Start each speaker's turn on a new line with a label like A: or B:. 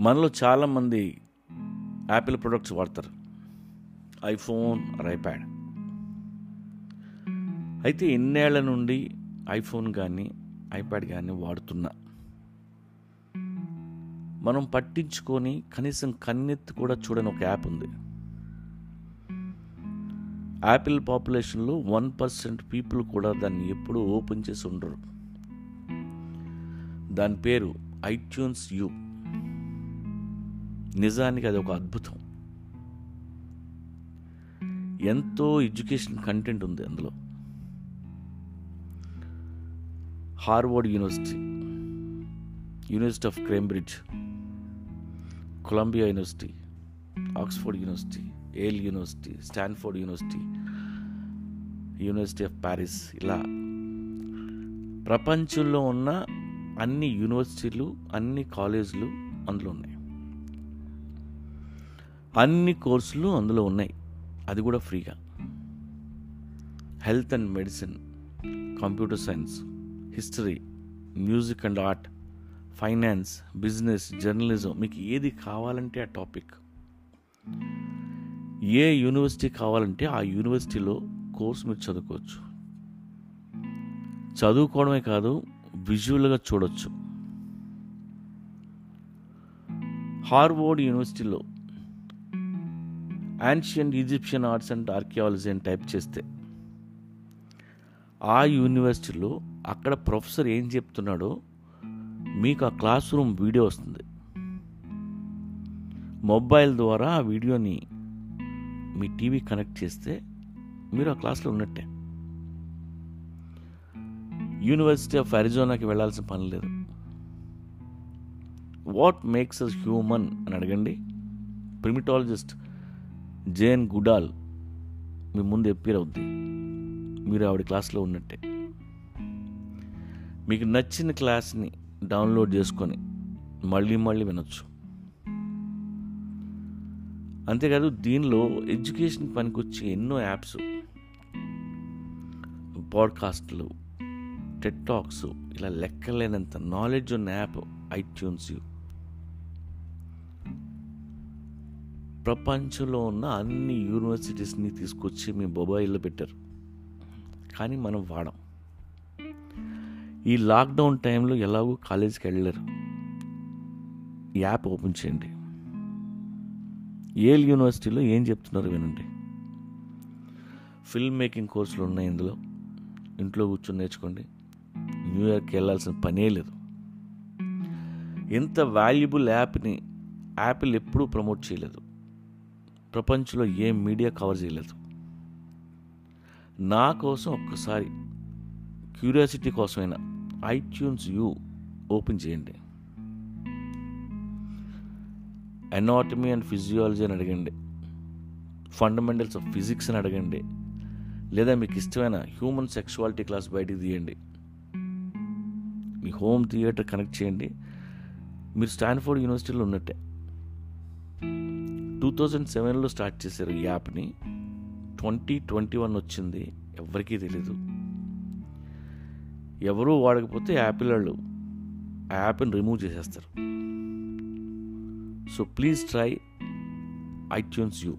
A: మనలో చాలామంది Apple products వాడతారు. ఐఫోన్ ఆర్ ఐప్యాడ్ అయితే ఎన్నేళ్ళ నుండి ఐఫోన్ కానీ ఐప్యాడ్ కానీ వాడుతున్నా. మనం పట్టించుకొని కనీసం కన్నెత్తి కూడా చూడని ఒక యాప్ ఉంది. యాపిల్ పాపులేషన్లో వన్ పర్సెంట్ పీపుల్ కూడా దాన్ని ఎప్పుడూ ఓపెన్ చేసి ఉండరు. దాని పేరు ఐట్యూన్స్ యూ నిజానికి అది ఒక అద్భుతం. ఎంతో ఎడ్యుకేషన్ కంటెంట్ ఉంది అందులో. Harvard University University of Cambridge Columbia University Oxford University Yale University Stanford University University of Paris ఇలా ప్రపంచంలో ఉన్న అన్ని యూనివర్సిటీలు అన్ని కాలేజీలు అందులో ఉన్నాయి. అన్ని కోర్సులు అందులో ఉన్నాయి. అది కూడా ఫ్రీగా. Health and medicine computer science history music and art finance business journalism మీకు ఏది కావాలంటే ఆ టాపిక్. ఏ యూనివర్సిటీ కావాలంటే ఆ యూనివర్సిటీలో కోర్స్ మీరు చదువుకోవచ్చు. చదువుకోవడమే కాదు విజువల్గా చూడొచ్చు. హార్వర్డ్ యూనివర్సిటీలో ancient Egyptian arts and archaeology అని టైప్ చేస్తే ఆ యూనివర్సిటీలో అక్కడ ప్రొఫెసర్ ఏం చెప్తున్నాడో మీకు ఆ క్లాస్ రూమ్ వీడియో వస్తుంది. మొబైల్ ద్వారా ఆ వీడియోని మీ టీవీ కనెక్ట్ చేస్తే మీరు ఆ క్లాస్లో ఉన్నట్టే. యూనివర్సిటీ ఆఫ్ అరిజోనాకి వెళ్ళాల్సిన పని లేదు. వాట్ మేక్స్ అస్ హ్యూమన్ అని అడగండి. ప్రిమిటాలజిస్ట్ జేన్ గుడాల్ మీ ముందు ఎప్పీర్ అవుద్ది. మీరు ఆవిడ క్లాస్లో ఉన్నట్టే. మీకు నచ్చిన క్లాస్ని డౌన్లోడ్ చేసుకొని మళ్ళీ మళ్ళీ వినొచ్చు. అంతేకాదు దీనిలో ఎడ్యుకేషన్ పనికొచ్చే ఎన్నో యాప్స్ పాడ్కాస్ట్లు టెక్టాక్స్ ఇలా లెక్కలేనంత నాలెడ్జ్ ఉన్న యాప్ ఐట్యూన్స్ ప్రపంచంలో ఉన్న అన్ని యూనివర్సిటీస్ని తీసుకొచ్చి మీ మొబైల్లో పెట్టారు. కానీ మనం వాడం. ఈ లాక్డౌన్ టైంలో ఎలాగో కాలేజీకి వెళ్ళలేరు. యాప్ ఓపెన్ చేయండి. ఏల్ యూనివర్సిటీలో ఏం చెప్తున్నారు వినండి. ఫిల్మ్ మేకింగ్ కోర్సులు ఉన్నాయి ఇందులో. ఇంట్లో కూర్చొని నేర్చుకోండి. న్యూయార్క్కి వెళ్ళాల్సిన పనే లేదు. ఇంత వాల్యుబుల్ యాప్ని యాపిల్ ఎప్పుడూ ప్రమోట్ చేయలేదు. ప్రపంచంలో ఏ మీడియా కవర్ చేయలేదు. నా కోసం ఒక్కసారి క్యూరియాసిటీ కోసమైనా ఐట్యూన్స్ యూ ఓపెన్ చేయండి. ఎనాటమీ అండ్ ఫిజియాలజీ అని అడగండి. ఫండమెంటల్స్ ఆఫ్ ఫిజిక్స్ అని అడగండి. లేదా మీకు ఇష్టమైన హ్యూమన్ సెక్షువాలిటీ క్లాస్ బయటికి తీయండి. మీ హోమ్ థియేటర్ కనెక్ట్ చేయండి. మీరు స్టాన్ఫోర్డ్ యూనివర్సిటీలో ఉన్నట్టే. టూ థౌజండ్ సెవెన్లో స్టార్ట్ చేశారు ఈ యాప్ని ట్వంటీ ట్వంటీ వన్ వచ్చింది. ఎవరికీ తెలీదు. ఎవరూ వాడకపోతే యాపిల్ వాళ్ళు ఆ యాప్ని రిమూవ్ చేసేస్తారు. So please try iTunes U